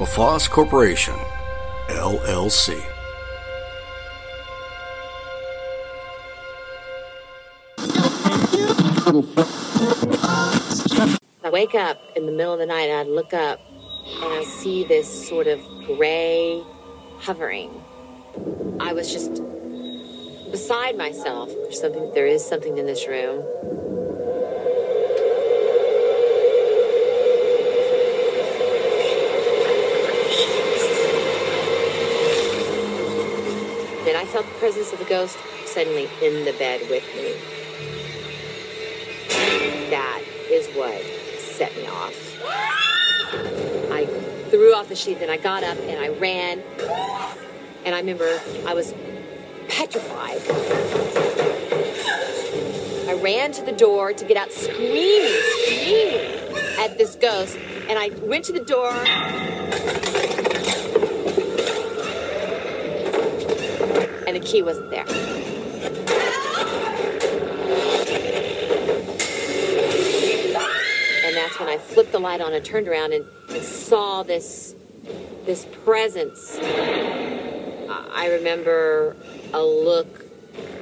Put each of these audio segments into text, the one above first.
LaFosse Corporation, LLC. I wake up in the middle of the night and I look up and I see this sort of gray hovering. I was just beside myself. There's something there is something in this room. Felt the presence of the ghost suddenly in the bed with me. That is what set me off. I threw off the sheet, then I got up and I ran. And I remember I was petrified. I ran to the door to get out screaming, screaming at this ghost. And I went to the door. The key wasn't there. and that's when I flipped the light on and turned around and, and saw this this presence. I I remember a look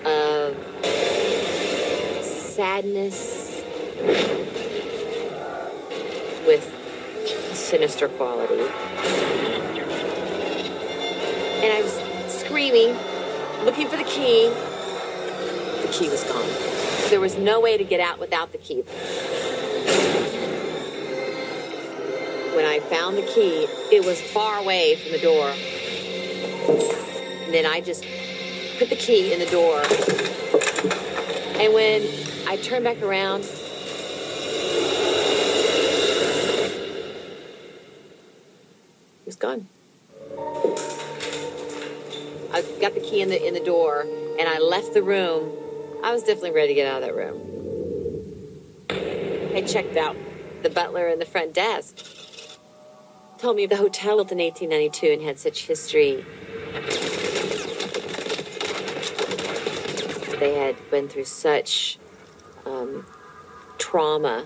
of sadness with sinister quality. And I was screaming, looking for the key. The key was gone. There was no way to get out without the key. when I found the key, it was far away from the door. And then I just put the key in the door. And when I turned back around, he was gone. Got the key in the in the door and I left the room. I was definitely ready to get out of that room. I checked out the butler in the front desk told me the hotel built in 1892 and had such history. They had been through such um, trauma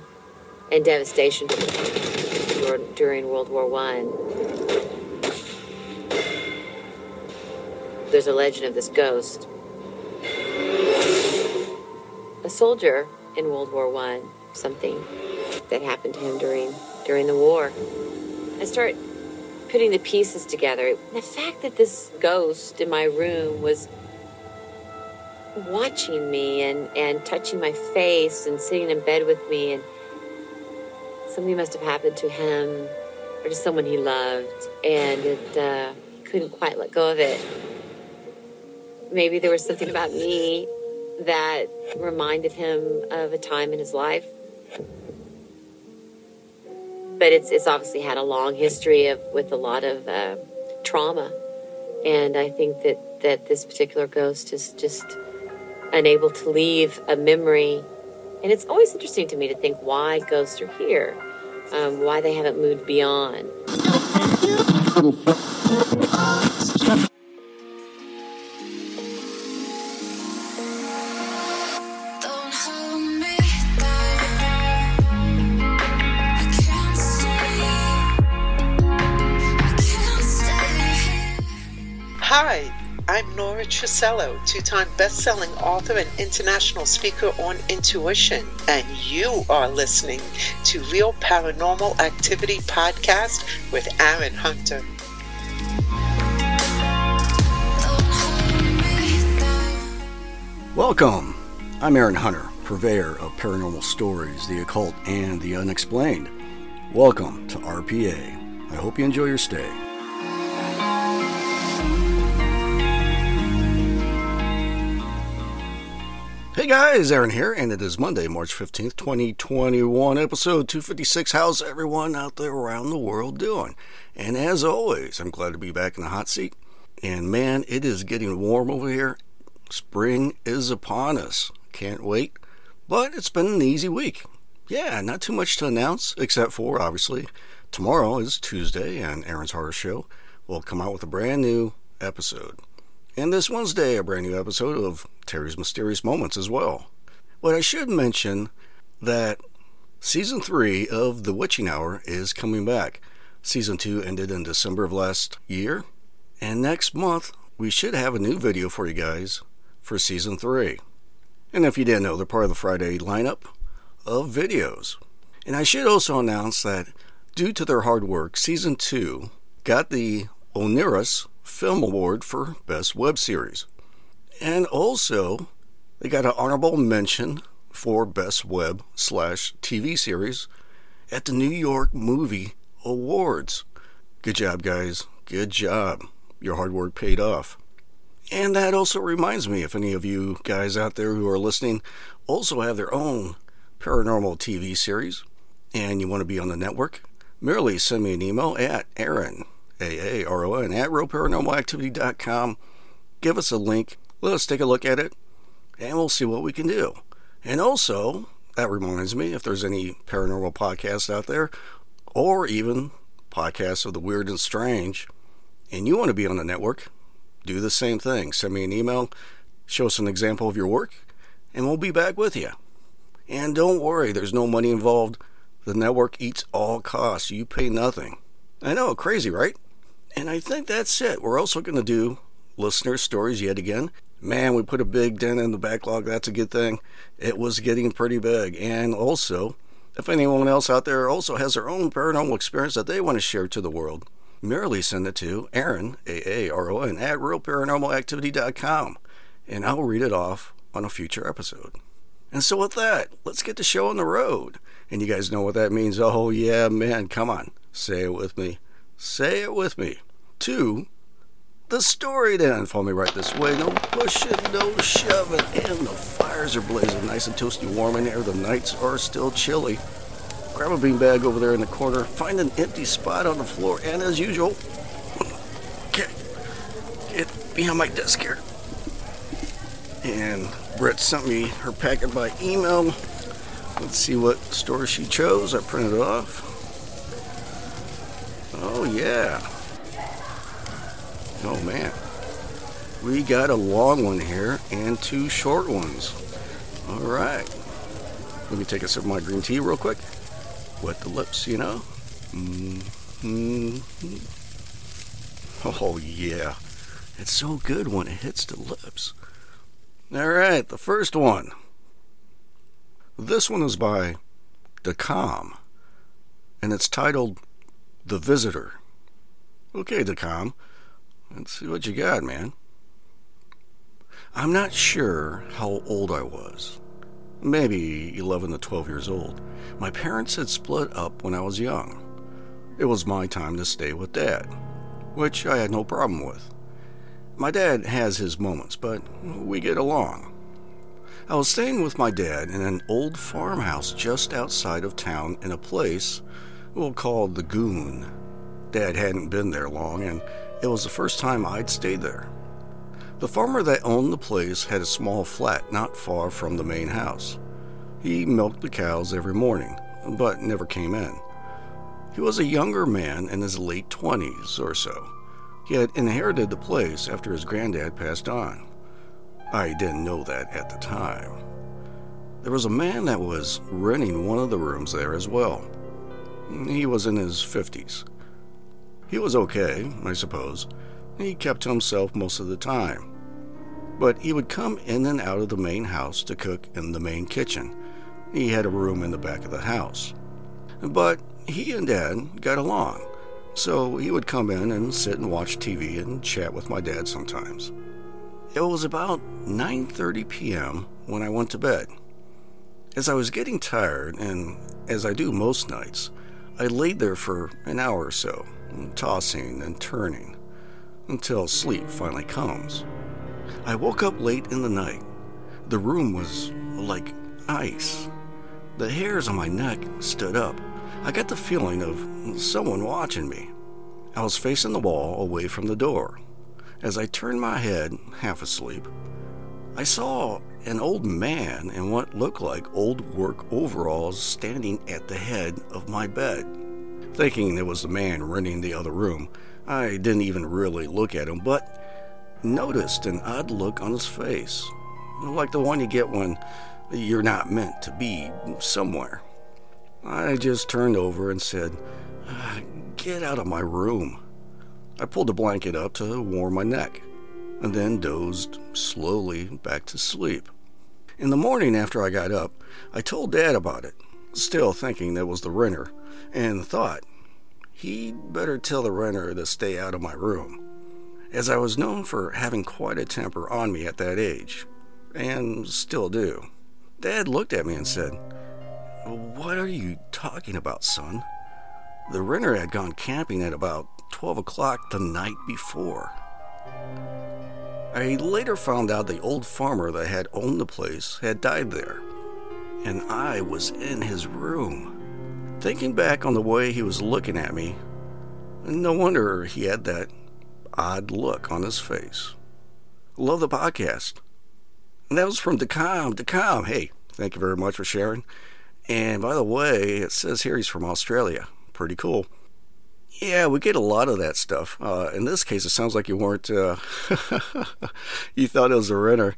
and devastation during World War One. There's a legend of this ghost. A soldier in World War One, something that happened to him during during the war. I start putting the pieces together. The fact that this ghost in my room was watching me and, and touching my face and sitting in bed with me and something must have happened to him or to someone he loved and it uh, couldn't quite let go of it. Maybe there was something about me that reminded him of a time in his life but it's it's obviously had a long history of with a lot of uh, trauma, and I think that that this particular ghost is just unable to leave a memory. And it's always interesting to me to think why ghosts are here, um, why they haven't moved beyond. Hi, I'm Nora Tricello, two time best selling author and international speaker on intuition, and you are listening to Real Paranormal Activity Podcast with Aaron Hunter. Welcome. I'm Aaron Hunter, purveyor of paranormal stories, the occult, and the unexplained. Welcome to RPA. I hope you enjoy your stay. Hey guys, Aaron here, and it is Monday, March 15th, 2021, episode 256. How's everyone out there around the world doing? And as always, I'm glad to be back in the hot seat. And man, it is getting warm over here. Spring is upon us. Can't wait. But it's been an easy week. Yeah, not too much to announce, except for, obviously, tomorrow is Tuesday, and Aaron's Horror Show will come out with a brand new episode. And this Wednesday, a brand new episode of Terry's Mysterious Moments as well. But I should mention that season three of The Witching Hour is coming back. Season two ended in December of last year, and next month we should have a new video for you guys for season three. And if you didn't know, they're part of the Friday lineup of videos. And I should also announce that due to their hard work, season two got the Oniros Film Award for Best Web Series. And also, they got an honorable mention for Best Web slash TV Series at the New York Movie Awards. Good job, guys. Good job. Your hard work paid off. And that also reminds me if any of you guys out there who are listening also have their own paranormal TV series and you want to be on the network, merely send me an email at Aaron a-A-R-O-N, at realparanormalactivity.com. Give us a link. Let us take a look at it, and we'll see what we can do. And also, that reminds me, if there's any paranormal podcasts out there, or even podcasts of the weird and strange, and you want to be on the network, do the same thing. Send me an email, show us an example of your work, and we'll be back with you. And don't worry, there's no money involved. The network eats all costs. You pay nothing. I know, crazy, right? And I think that's it. We're also going to do listener stories yet again. Man, we put a big dent in the backlog. That's a good thing. It was getting pretty big. And also, if anyone else out there also has their own paranormal experience that they want to share to the world, merely send it to Aaron, A-A-R-O-N, at realparanormalactivity.com, and I'll read it off on a future episode. And so with that, let's get the show on the road. And you guys know what that means. Oh, yeah, man, come on. Say it with me. Say it with me. To, the story then. Follow me right this way. No pushing, no shoving. And the fires are blazing nice and toasty warm in here. The nights are still chilly. Grab a beanbag over there in the corner. Find an empty spot on the floor. And as usual, get, get behind my desk here. And Brett sent me her packet by email. Let's see what store she chose. I printed it off. Oh, yeah. Oh, man. We got a long one here and two short ones. All right. Let me take a sip of my green tea real quick. Wet the lips, you know. Mm-hmm. Oh, yeah. It's so good when it hits the lips. All right, the first one. This one is by Decom, and it's titled the Visitor. Okay, Decom. Let's see what you got, man. I'm not sure how old I was. Maybe 11 to 12 years old. My parents had split up when I was young. It was my time to stay with Dad, which I had no problem with. My dad has his moments, but we get along. I was staying with my dad in an old farmhouse just outside of town in a place we'll call the Goon. Dad hadn't been there long, and it was the first time I'd stayed there. The farmer that owned the place had a small flat not far from the main house. He milked the cows every morning, but never came in. He was a younger man in his late 20s or so. He had inherited the place after his granddad passed on. I didn't know that at the time. There was a man that was renting one of the rooms there as well. He was in his 50s. He was okay, I suppose. He kept to himself most of the time. But he would come in and out of the main house to cook in the main kitchen. He had a room in the back of the house. But he and Dad got along, so he would come in and sit and watch TV and chat with my dad sometimes. It was about 9:30 p.m. when I went to bed. As I was getting tired, and as I do most nights, I laid there for an hour or so, tossing and turning, until sleep finally comes. I woke up late in the night. The room was like ice. The hairs on my neck stood up. I got the feeling of someone watching me. I was facing the wall away from the door. As I turned my head, half asleep, I saw an old man in what looked like old work overalls standing at the head of my bed. Thinking it was the man renting the other room, I didn't even really look at him, but noticed an odd look on his face, like the one you get when you're not meant to be somewhere. I just turned over and said, ah, Get out of my room. I pulled the blanket up to warm my neck and then dozed slowly back to sleep. In the morning after I got up, I told Dad about it, still thinking that was the renter, and thought he'd better tell the renter to stay out of my room, as I was known for having quite a temper on me at that age, and still do. Dad looked at me and said, What are you talking about, son? The renter had gone camping at about 12 o'clock the night before. I later found out the old farmer that had owned the place had died there, and I was in his room. Thinking back on the way he was looking at me, no wonder he had that odd look on his face. Love the podcast. And that was from Decom. Decom, hey, thank you very much for sharing. And by the way, it says here he's from Australia. Pretty cool. Yeah, we get a lot of that stuff. Uh, in this case, it sounds like you weren't, uh, you thought it was a renter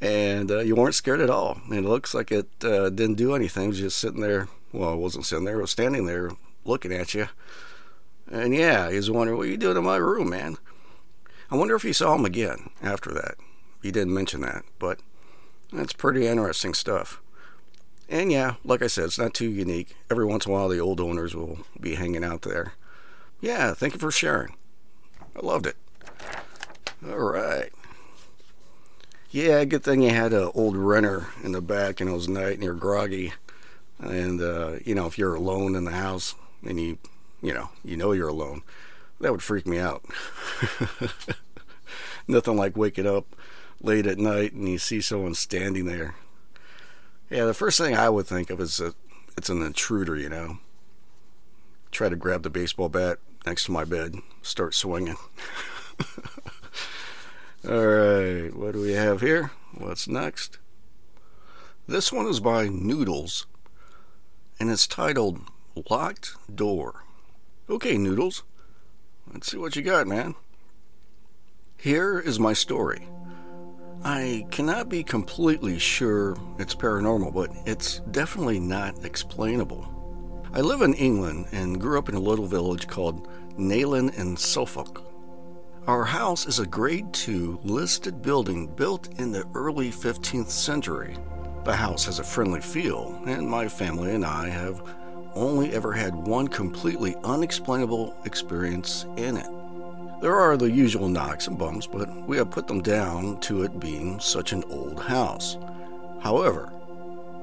and uh, you weren't scared at all. And it looks like it uh, didn't do anything. It was just sitting there. Well, it wasn't sitting there, it was standing there looking at you. And yeah, he was wondering, what are you doing in my room, man? I wonder if you saw him again after that. He didn't mention that, but that's pretty interesting stuff. And yeah, like I said, it's not too unique. Every once in a while, the old owners will be hanging out there. Yeah, thank you for sharing. I loved it. All right. Yeah, good thing you had an old renter in the back and it was night and you're groggy. And, uh, you know, if you're alone in the house and you, you know, you know you're alone, that would freak me out. Nothing like waking up late at night and you see someone standing there. Yeah, the first thing I would think of is that it's an intruder, you know. Try to grab the baseball bat, next to my bed, start swinging. All right, what do we have here? What's next? This one is by Noodles, and it's titled Locked Door. Okay, Noodles, let's see what you got, man. Here is my story. I cannot be completely sure it's paranormal, but it's definitely not explainable. I live in England and grew up in a little village called Nayland in Suffolk. Our house is a Grade 2 listed building built in the early 15th century. The house has a friendly feel, and my family and I have only ever had one completely unexplainable experience in it. There are the usual knocks and bumps, but we have put them down to it being such an old house. However,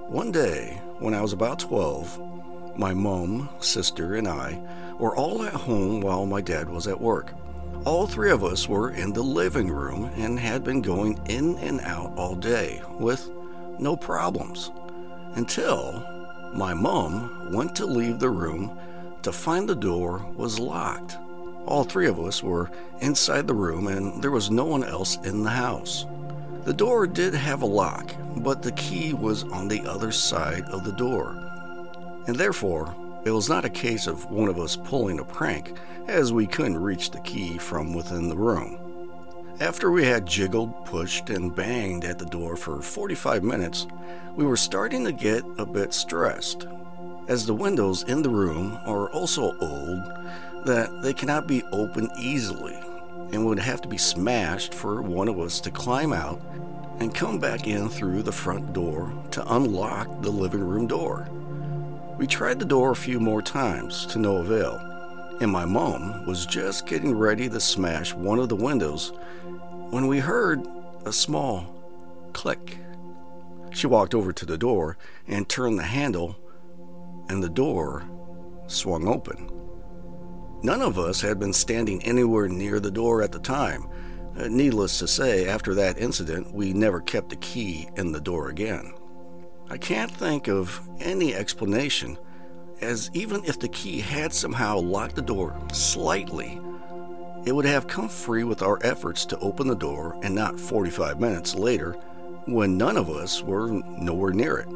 one day when I was about 12, my mom, sister, and I were all at home while my dad was at work. All three of us were in the living room and had been going in and out all day with no problems until my mom went to leave the room to find the door was locked. All three of us were inside the room and there was no one else in the house. The door did have a lock, but the key was on the other side of the door and therefore it was not a case of one of us pulling a prank, as we couldn't reach the key from within the room. After we had jiggled, pushed, and banged at the door for 45 minutes, we were starting to get a bit stressed, as the windows in the room are also old that they cannot be opened easily and would have to be smashed for one of us to climb out and come back in through the front door to unlock the living room door. We tried the door a few more times to no avail, and my mom was just getting ready to smash one of the windows when we heard a small click. She walked over to the door and turned the handle, and the door swung open. None of us had been standing anywhere near the door at the time, Uh, needless to say, after that incident, we never kept the key in the door again. I can't think of any explanation, as even if the key had somehow locked the door slightly, it would have come free with our efforts to open the door and not 45 minutes later when none of us were nowhere near it.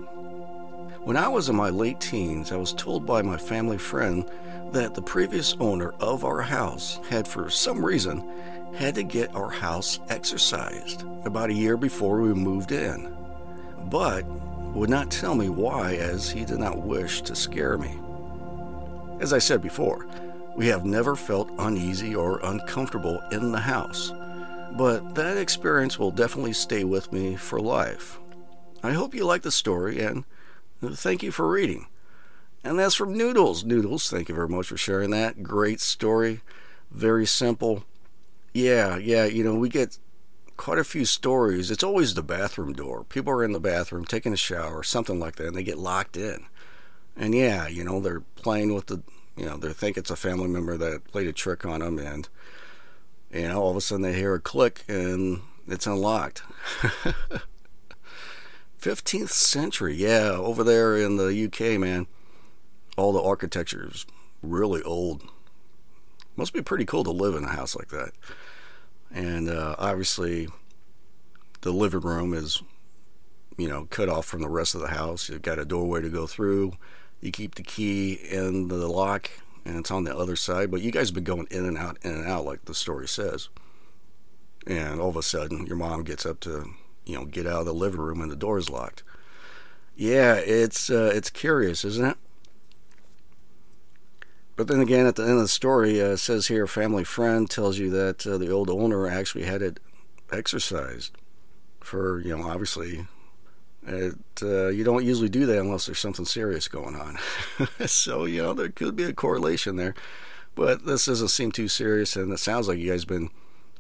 When I was in my late teens, I was told by my family friend that the previous owner of our house had, for some reason, had to get our house exorcised about a year before we moved in, but would not tell me why as he did not wish to scare me. As I said before, we have never felt uneasy or uncomfortable in the house, but that experience will definitely stay with me for life. I hope you like the story and thank you for reading. And that's from Noodles. Noodles, thank you very much for sharing that. Great story. Very simple. Yeah, yeah, you know, we get quite a few stories. It's always the bathroom door. People are in the bathroom taking a shower, or something like that, and they get locked in. And yeah, you know, they're playing with the, you know, they think it's a family member that played a trick on them, and, you know, all of a sudden they hear a click and it's unlocked. 15th century, yeah, over there in the UK, man all the architecture is really old. Must be pretty cool to live in a house like that. And uh, obviously, the living room is, you know, cut off from the rest of the house. You've got a doorway to go through. You keep the key in the lock, and it's on the other side. But you guys have been going in and out, in and out, like the story says. And all of a sudden, your mom gets up to, you know, get out of the living room, and the door is locked. Yeah, it's uh, it's curious, isn't it? But then again, at the end of the story, uh, it says here, family friend tells you that uh, the old owner actually had it exorcised for, you know, obviously. It, uh, you don't usually do that unless there's something serious going on. so, you know, there could be a correlation there. But this doesn't seem too serious, and it sounds like you guys been,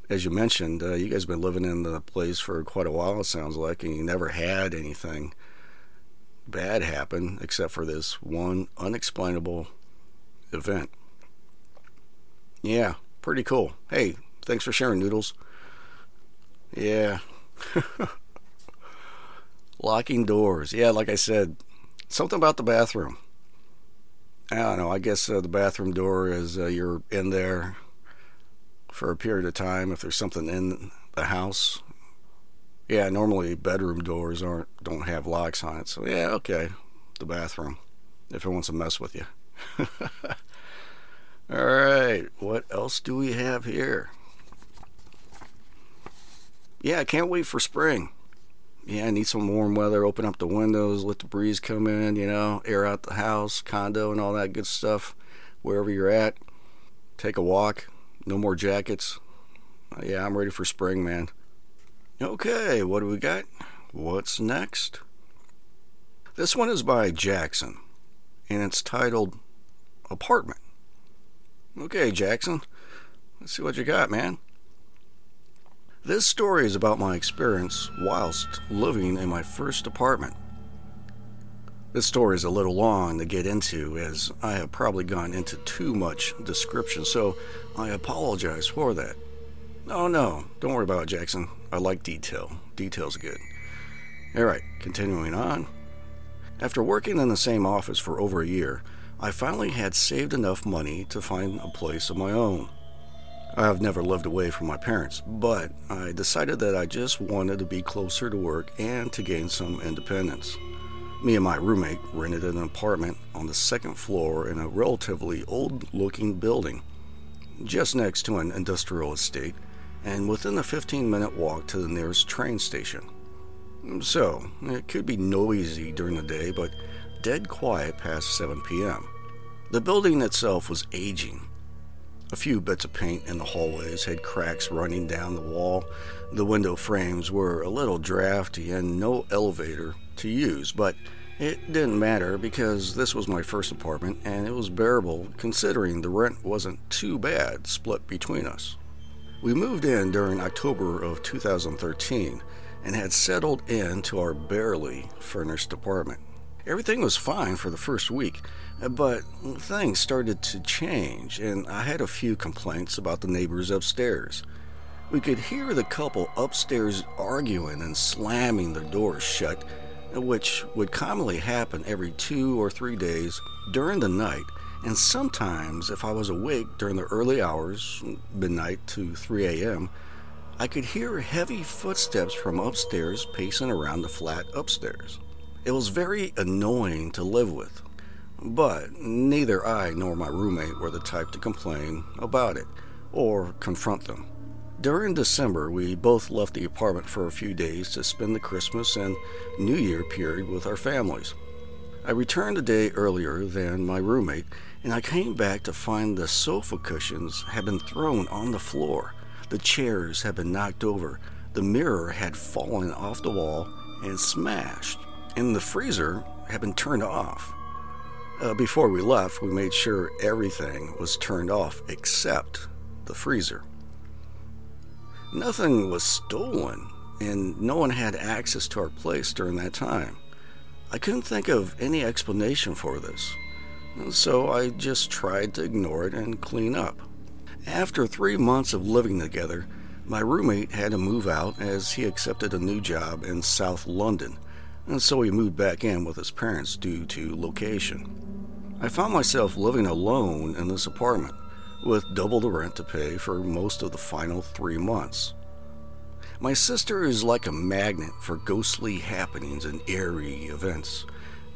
as you mentioned, uh, you guys been living in the place for quite a while, it sounds like, and you never had anything bad happen except for this one unexplainable event. Yeah, pretty cool. Hey, thanks for sharing, Noodles. Yeah. Locking doors. Yeah, like I said, something about the bathroom. I don't know. I guess uh, the bathroom door is uh, you're in there for a period of time if there's something in the house. Yeah, normally bedroom doors aren't don't have locks on it. So yeah, okay, the bathroom if it wants to mess with you. All right, what else do we have here? Yeah, I can't wait for spring. Yeah, I need some warm weather. Open up the windows, let the breeze come in, you know, air out the house, condo, and all that good stuff. Wherever you're at, take a walk. No more jackets. Uh, yeah, I'm ready for spring, man. Okay, what do we got? What's next? This one is by Jackson, and it's titled apartment. Okay, Jackson, let's see what you got, man. This story is about my experience whilst living in my first apartment. This story is a little long to get into as I have probably gone into too much description, so I apologize for that. Oh no, don't worry about it, Jackson. I like detail. Detail's good. Alright, continuing on. After working in the same office for over a year, I finally had saved enough money to find a place of my own. I have never lived away from my parents, but I decided that I just wanted to be closer to work and to gain some independence. Me and my roommate rented an apartment on the second floor in a relatively old looking building, just next to an industrial estate and within a 15 minute walk to the nearest train station. So, it could be noisy during the day, but dead quiet past 7 p.m. The building itself was aging. A few bits of paint in the hallways had cracks running down the wall. The window frames were a little drafty and no elevator to use, but it didn't matter because this was my first apartment and it was bearable considering the rent wasn't too bad split between us. We moved in during October of 2013 and had settled into our barely furnished apartment. Everything was fine for the first week, but things started to change, and I had a few complaints about the neighbors upstairs. we could hear the couple upstairs arguing and slamming their doors shut, which would commonly happen every two or three days during the night, and sometimes if I was awake during the early hours, midnight to 3 a.m., I could hear heavy footsteps from upstairs pacing around the flat upstairs. It was very annoying to live with, but neither I nor my roommate were the type to complain about it or confront them. During December, we both left the apartment for a few days to spend the Christmas and New Year period with our families. I returned a day earlier than my roommate, and I came back to find the sofa cushions had been thrown on the floor, the chairs had been knocked over, the mirror had fallen off the wall and smashed, and the freezer had been turned off. Uh, before we left, we made sure everything was turned off except the freezer. Nothing was stolen, and no one had access to our place during that time. I couldn't think of any explanation for this, so I just tried to ignore it and clean up. After three months of living together, my roommate had to move out as he accepted a new job in South London, and so he moved back in with his parents due to location. I found myself living alone in this apartment with double the rent to pay for most of the final three months. My sister is like a magnet for ghostly happenings and eerie events.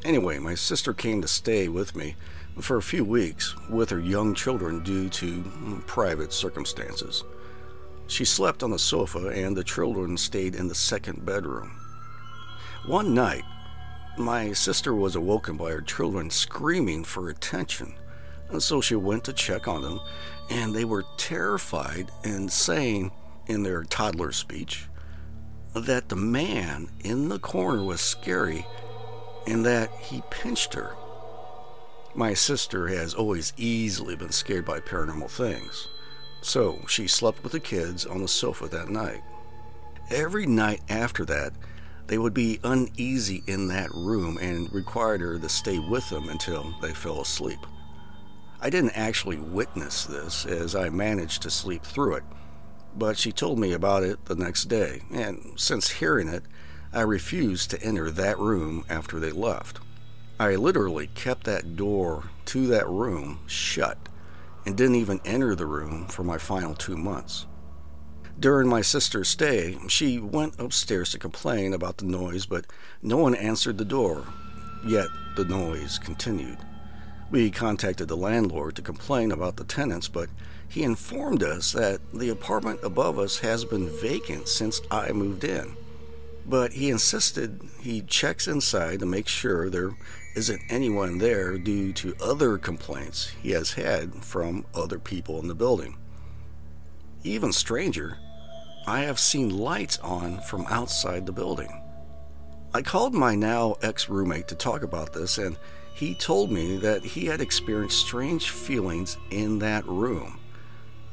Anyway, my sister came to stay with me for a few weeks with her young children due to mm, private circumstances. She slept on the sofa and the children stayed in the second bedroom. One night, my sister was awoken by her children screaming for attention and so she went to check on them, and they were terrified and saying, in their toddler speech, that the man in the corner was scary and that he pinched her. My sister has always easily been scared by paranormal things, so she slept with the kids on the sofa that night. Every night after that, they would be uneasy in that room and required her to stay with them until they fell asleep. I didn't actually witness this as I managed to sleep through it, but she told me about it the next day, and since hearing it, I refused to enter that room after they left. I literally kept that door to that room shut and didn't even enter the room for my final two months. During my sister's stay, she went upstairs to complain about the noise, but no one answered the door, yet the noise continued. We contacted the landlord to complain about the tenants, but he informed us that the apartment above us has been vacant since I moved in. But he insisted he checks inside to make sure there isn't anyone there due to other complaints he has had from other people in the building. Even stranger, I have seen lights on from outside the building. I called my now ex roommate to talk about this, and he told me that he had experienced strange feelings in that room.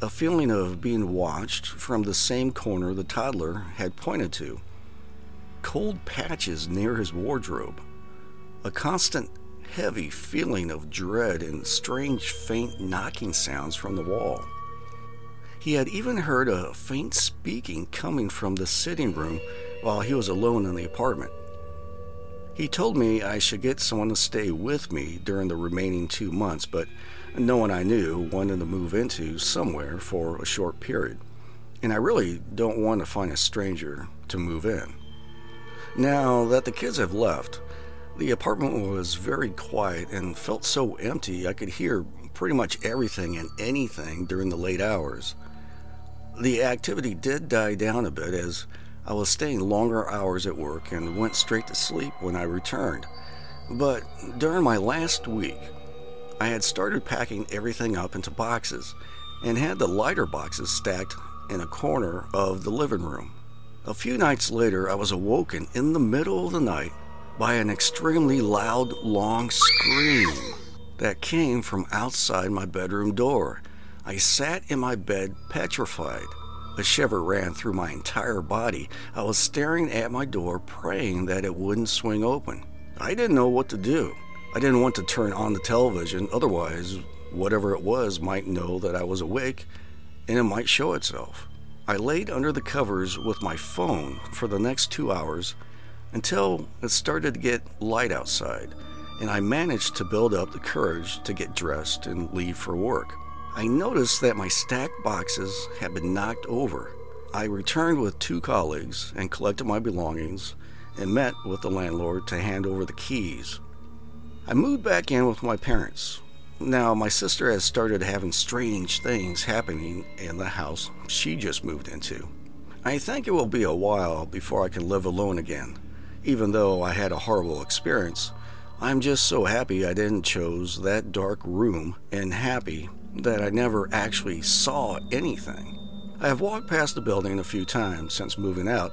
A feeling of being watched from the same corner the toddler had pointed to, cold patches near his wardrobe, a constant heavy feeling of dread, and strange faint knocking sounds from the wall. He had even heard a faint speaking coming from the sitting room while he was alone in the apartment. He told me I should get someone to stay with me during the remaining two months, but no one I knew wanted to move into somewhere for a short period, and I really don't want to find a stranger to move in. Now that the kids have left, the apartment was very quiet and felt so empty I could hear pretty much everything and anything during the late hours. The activity did die down a bit as I was staying longer hours at work and went straight to sleep when I returned. But during my last week, I had started packing everything up into boxes and had the lighter boxes stacked in a corner of the living room. A few nights later, I was awoken in the middle of the night by an extremely loud, long scream that came from outside my bedroom door. I sat in my bed petrified. A shiver ran through my entire body. I was staring at my door, praying that it wouldn't swing open. I didn't know what to do. I didn't want to turn on the television, otherwise, whatever it was might know that I was awake and it might show itself. I laid under the covers with my phone for the next two hours until it started to get light outside, and I managed to build up the courage to get dressed and leave for work. I noticed that my stacked boxes had been knocked over. I returned with two colleagues and collected my belongings and met with the landlord to hand over the keys. I moved back in with my parents. Now, my sister has started having strange things happening in the house she just moved into. I think it will be a while before I can live alone again. Even though I had a horrible experience, I'm just so happy I didn't choose that dark room and happy that I never actually saw anything. I have walked past the building a few times since moving out,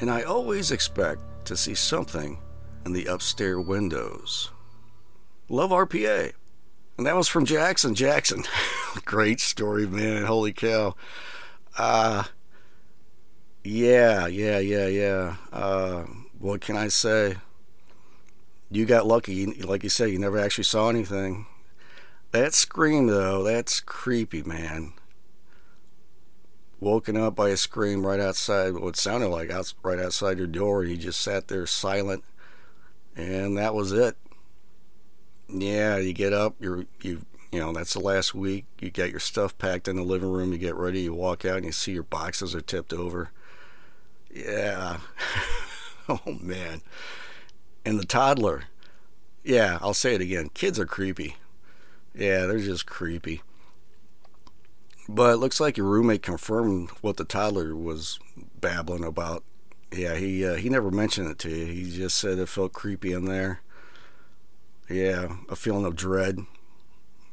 and I always expect to see something in the upstairs windows. Love RPA. And that was from Jackson. Jackson. Great story, man. Holy cow. Uh, yeah, yeah, yeah, yeah. Uh, what can I say? You got lucky. Like you said, you never actually saw anything. That scream, though, that's creepy, man. Woken up by a scream right outside, what sounded like out, right outside your door, and you just sat there silent, and that was it. Yeah, you get up, you're you you know that's the last week. You get your stuff packed in the living room. You get ready. You walk out and you see your boxes are tipped over. Yeah. oh man. And the toddler. Yeah, I'll say it again. Kids are creepy. Yeah, they're just creepy. But it looks like your roommate confirmed what the toddler was babbling about. Yeah, he uh, he never mentioned it to you. He just said it felt creepy in there. Yeah, a feeling of dread.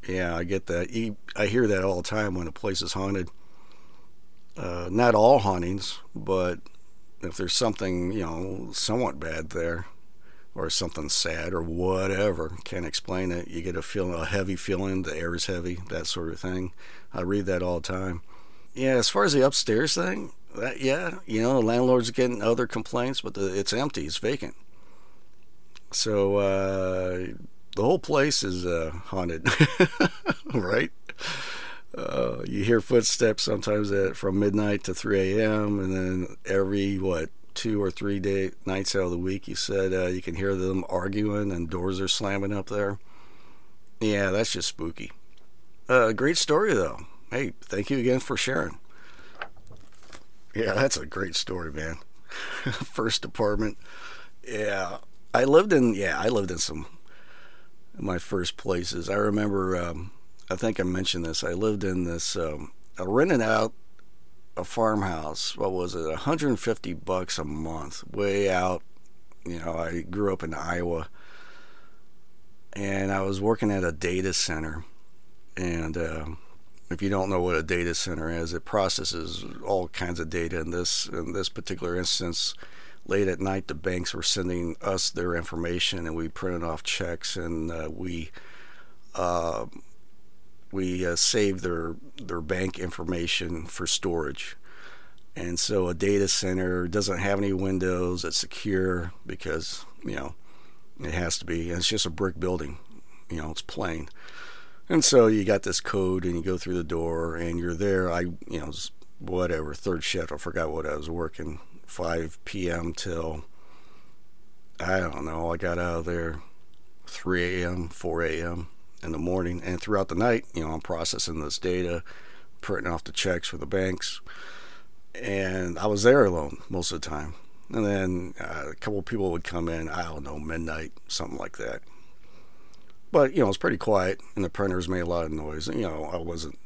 Yeah, I get that. I hear that all the time when a place is haunted. Uh, not all hauntings, but if there's something, you know, somewhat bad there, or something sad, or whatever, can't explain it. You get a feeling, a heavy feeling, the air is heavy, that sort of thing. I read that all the time. Yeah, as far as the upstairs thing, that, yeah, you know, the landlord's getting other complaints, but the, it's empty, it's vacant. So uh, the whole place is uh, haunted, right? Uh, you hear footsteps sometimes at from midnight to 3 a.m. and then every what two or three day nights out of the week, you said uh, you can hear them arguing and doors are slamming up there. Yeah, that's just spooky. Uh, great story though. Hey, thank you again for sharing. Yeah, that's a great story, man. First apartment. Yeah, I lived in yeah, I lived in some my first places. I remember um, I think I mentioned this. I lived in this um, I rented out a farmhouse. What was it? 150 bucks a month, way out. You know, I grew up in Iowa, and I was working at a data center. And uh, if you don't know what a data center is, it processes all kinds of data. In this in this particular instance, late at night, the banks were sending us their information, and we printed off checks, and uh, we uh, we uh, saved their their bank information for storage. And so a data center doesn't have any windows. It's secure because you know it has to be. And it's just a brick building. You know, it's plain. And so you got this code, and you go through the door, and you're there. I, you know, whatever third shift. I forgot what I was working 5 p.m. till, I don't know, I got out of there 3 a.m., 4 a.m. in the morning. And throughout the night, you know, I'm processing this data, printing off the checks for the banks. And I was there alone most of the time. And then uh, a couple people would come in, I don't know, midnight, something like that. But, you know, it's pretty quiet, and the printers made a lot of noise. You know, I wasn't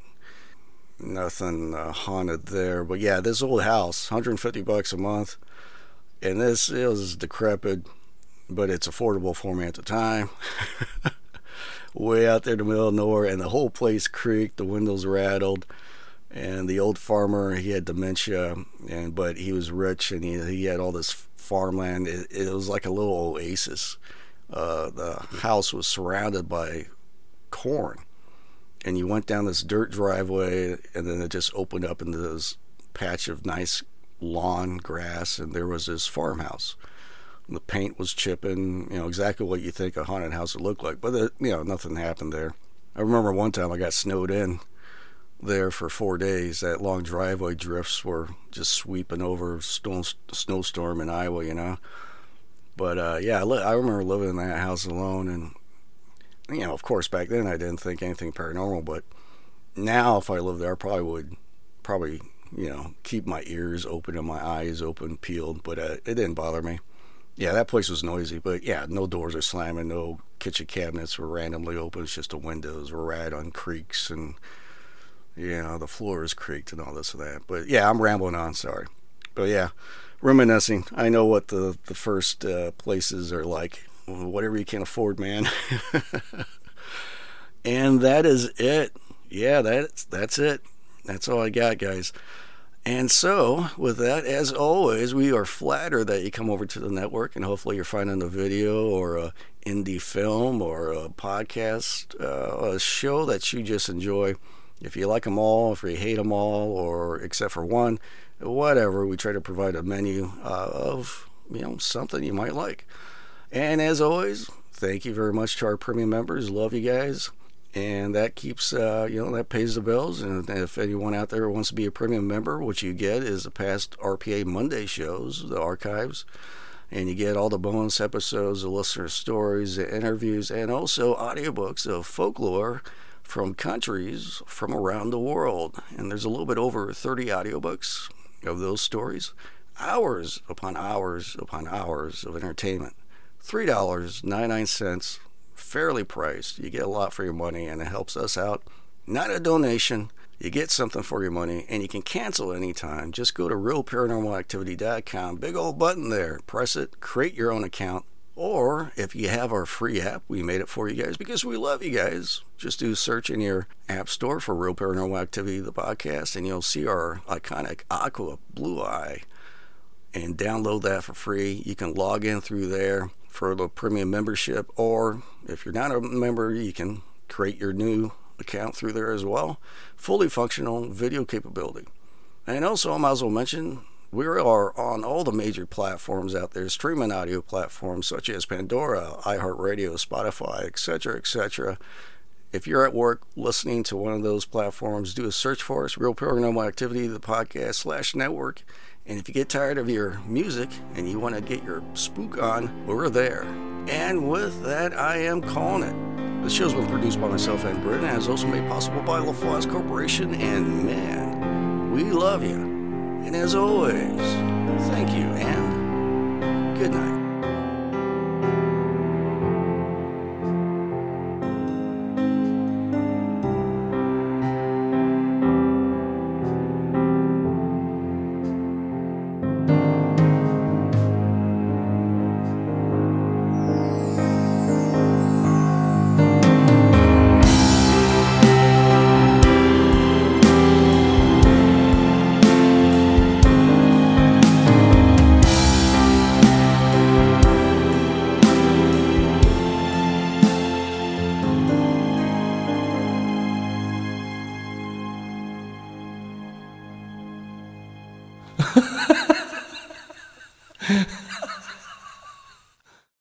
nothing uh, haunted there. But yeah, this old house, 150 bucks a month, and this is decrepit, but it's affordable for me at the time. Way out there in the middle of nowhere, and the whole place creaked, the windows rattled, and the old farmer he had dementia, and but he was rich and he he had all this farmland. It, it was like a little oasis. Uh, the house was surrounded by corn and you went down this dirt driveway, and then it just opened up into this patch of nice lawn grass, and there was this farmhouse. The paint was chipping, you know, exactly what you think a haunted house would look like. But, you know, nothing happened there. I remember one time I got snowed in there for four days. That long driveway drifts were just sweeping over stone, snowstorm in Iowa, you know. But uh, yeah, I, li- I remember living in that house alone, and you know, of course, back then I didn't think anything paranormal, but now if I lived there, I probably would probably you know keep my ears open and my eyes open, peeled. But uh, it didn't bother me. Yeah, that place was noisy, but yeah, no doors are slamming, no kitchen cabinets were randomly open. It's just the windows were right on creaks and you know the floor is creaked and all this and that. But yeah, I'm rambling on. Sorry, but yeah, reminiscing. I know what the the first uh, places are like. Whatever you can afford, man. and that is it. Yeah, that's that's it. That's all I got, guys. And so, with that, as always, we are flattered that you come over to the network and hopefully you're finding a video or a indie film or a podcast, uh, a show that you just enjoy. If you like them all, if you hate them all, or except for one, whatever, we try to provide a menu uh, of you know something you might like. And as always, thank you very much to our premium members. Love you guys and that keeps uh, you know that pays the bills. And if anyone out there wants to be a premium member, what you get is the past RPA Monday shows, the archives, and you get all the bonus episodes, the listener stories, the interviews, and also audiobooks of folklore from countries from around the world. And there's a little bit over 30 audiobooks of those stories, hours upon hours upon hours of entertainment. $3.99 fairly priced. You get a lot for your money, and it helps us out. Not a donation. You get something for your money, and you can cancel anytime. Just go to realparanormalactivity.com. Big old button there. Press it. Create your own account. Or if you have our free app, we made it for you guys because we love you guys. Just do search in your app store for Real Paranormal Activity, the podcast, and you'll see our iconic aqua blue eye and download that for free. You can log in through there for the premium membership, or if you're not a member, you can create your new account through there as well. Fully functional video capability. And also, I might as well mention we are on all the major platforms out there, streaming audio platforms such as Pandora, iHeartRadio, Spotify, etc., etc. If you're at work listening to one of those platforms, do a search for us, Real Paranormal Activity, the podcast slash network. And if you get tired of your music and you want to get your spook on, we're there. And with that, I am calling it. The show's been produced by myself and Britt and is also made possible by LaFosse Corporation. And man, we love you. And as always, thank you and good night.